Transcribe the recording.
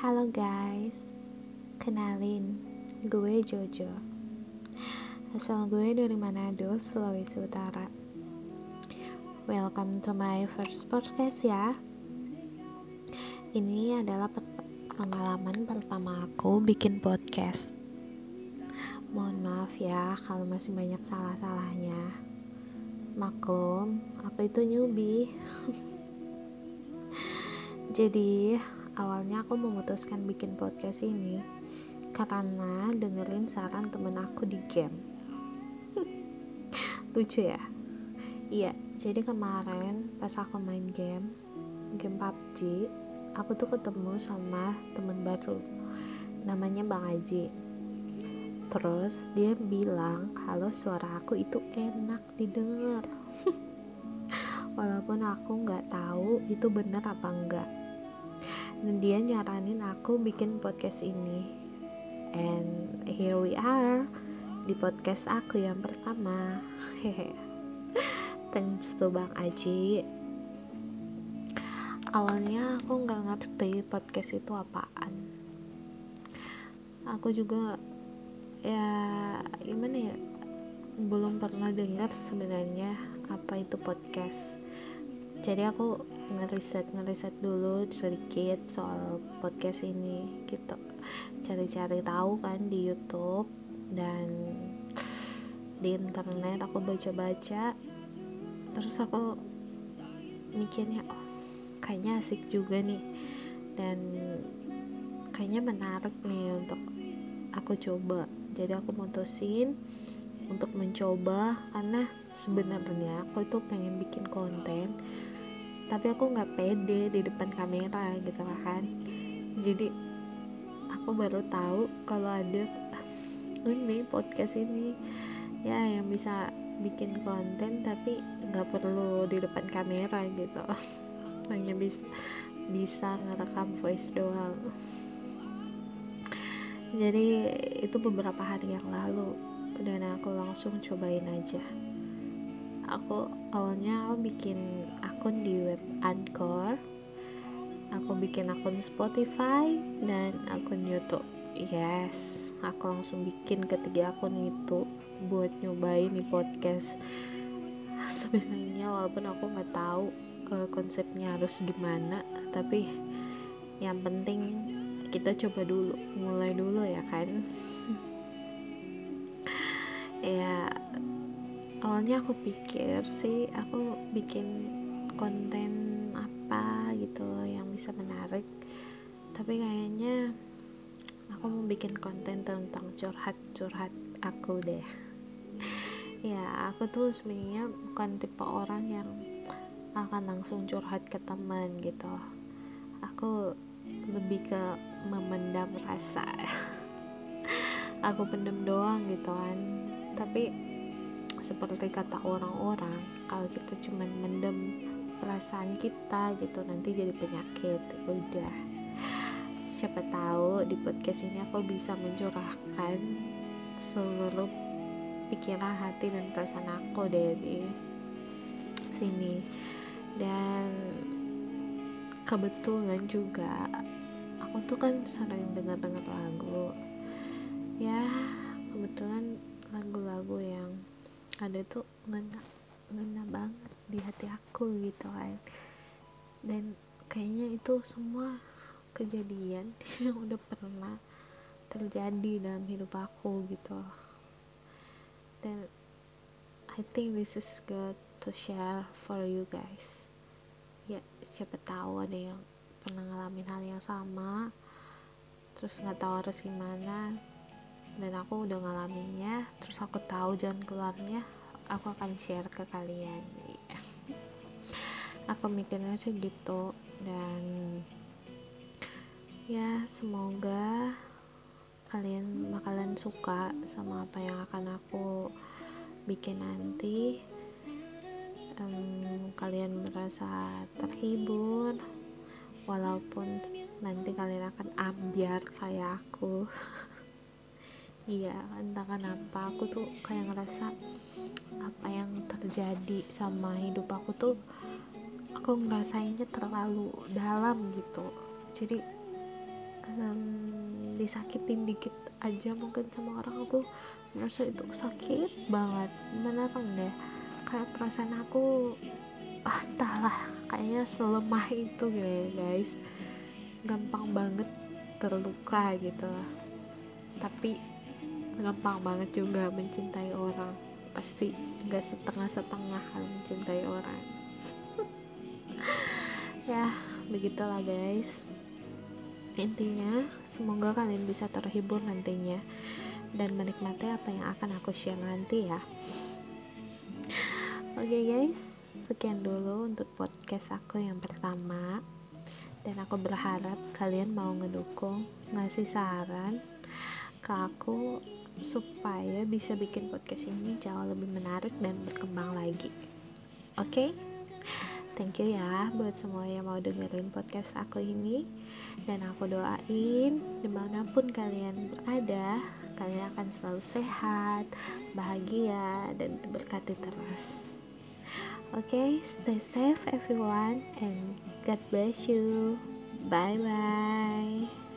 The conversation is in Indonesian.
Halo guys, kenalin, gue Jojo. Asal gue dari Manado, Sulawesi Utara. Welcome to my first podcast ya. Ini adalah pengalaman pertama aku bikin podcast. Mohon maaf ya kalau masih banyak salah-salahnya. Maklum, aku itu newbie. Jadi, awalnya aku memutuskan bikin podcast ini karena dengerin saran temen aku di game. Lucu ya? Iya, jadi kemarin pas aku main game, game PUBG, aku tuh ketemu sama temen baru. Namanya Bang Aji. Terus dia bilang kalau suara aku itu enak didengar. Walaupun aku nggak tahu itu bener apa enggak dia nyaranin aku bikin podcast ini. And here we are di podcast aku yang pertama. Hehe. Thanks to Bang Aji. Awalnya aku nggak ngerti podcast itu apaan. Aku juga ya gimana ya? Belum pernah dengar sebenarnya apa itu podcast. Jadi aku ngeriset ngeriset dulu sedikit soal podcast ini gitu. Cari-cari tahu kan di YouTube dan di internet. Aku baca-baca terus aku mikirnya oh kayaknya asik juga nih. Dan kayaknya menarik nih untuk aku coba. Jadi aku mutusin untuk mencoba karena sebenarnya aku itu pengen bikin konten tapi aku nggak pede di depan kamera gitu kan. Jadi aku baru tahu kalau ada ini podcast ini. Ya yang bisa bikin konten tapi nggak perlu di depan kamera gitu. Hanya bisa bisa ngerekam voice doang. Jadi itu beberapa hari yang lalu. Dan aku langsung cobain aja aku awalnya aku bikin akun di web Anchor. Aku bikin akun Spotify dan akun YouTube. Yes aku langsung bikin ketiga akun itu buat nyobain di podcast. Sebenarnya walaupun aku nggak tahu uh, konsepnya harus gimana tapi yang penting kita coba dulu mulai dulu ya kan? Ya awalnya aku pikir sih aku bikin konten apa gitu yang bisa menarik. Tapi kayaknya aku mau bikin konten tentang curhat-curhat aku deh. Ya aku tuh sebenarnya bukan tipe orang yang akan langsung curhat ke teman gitu. Aku lebih ke memendam rasa. Aku pendem doang gitu kan. Tapi seperti kata orang-orang kalau kita cuma mendem perasaan kita gitu nanti jadi penyakit. Udah. Siapa tahu di podcast ini aku bisa mencurahkan seluruh pikiran hati dan perasaan aku di sini. Dan kebetulan juga aku tuh kan sering dengar-dengar lagu. Ya kebetulan lagu-lagu yang ada tuh ngena ngena banget di hati aku gitu kan. Dan kayaknya itu semua kejadian yang udah pernah terjadi dalam hidup aku gitu. Dan I think this is good to share for you guys. Ya siapa tahu ada yang pernah ngalamin hal yang sama terus nggak tahu harus gimana dan aku udah ngalaminnya terus aku tahu jalan keluarnya aku akan share ke kalian. Aku mikirnya sih gitu. Dan ya semoga kalian bakalan suka sama apa yang akan aku bikin nanti. Um, kalian merasa terhibur walaupun nanti kalian akan ambiar kayak aku iya entah kenapa aku tuh kayak ngerasa apa yang terjadi sama hidup aku tuh aku ngerasainnya terlalu dalam gitu. Jadi um, disakitin dikit aja mungkin sama orang aku merasa itu sakit banget. Beneran deh kayak perasaan aku ah entahlah kayaknya selemah itu gitu ya guys. Gampang banget terluka gitu. Tapi gampang banget juga mencintai orang. Pasti nggak setengah-setengah kalau mencintai orang. Ya begitulah guys. Intinya semoga kalian bisa terhibur nantinya dan menikmati apa yang akan aku share nanti ya. Oke okay guys. Sekian dulu untuk podcast aku yang pertama. Dan aku berharap kalian mau ngedukung ngasih saran ke aku supaya bisa bikin podcast ini jauh lebih menarik dan berkembang lagi. Oke? Okay? thank you ya buat semua yang mau dengerin podcast aku ini. Dan aku doain di mana pun kalian berada kalian akan selalu sehat bahagia dan berkati terus. Oke? Okay, stay safe everyone and God bless you. Bye bye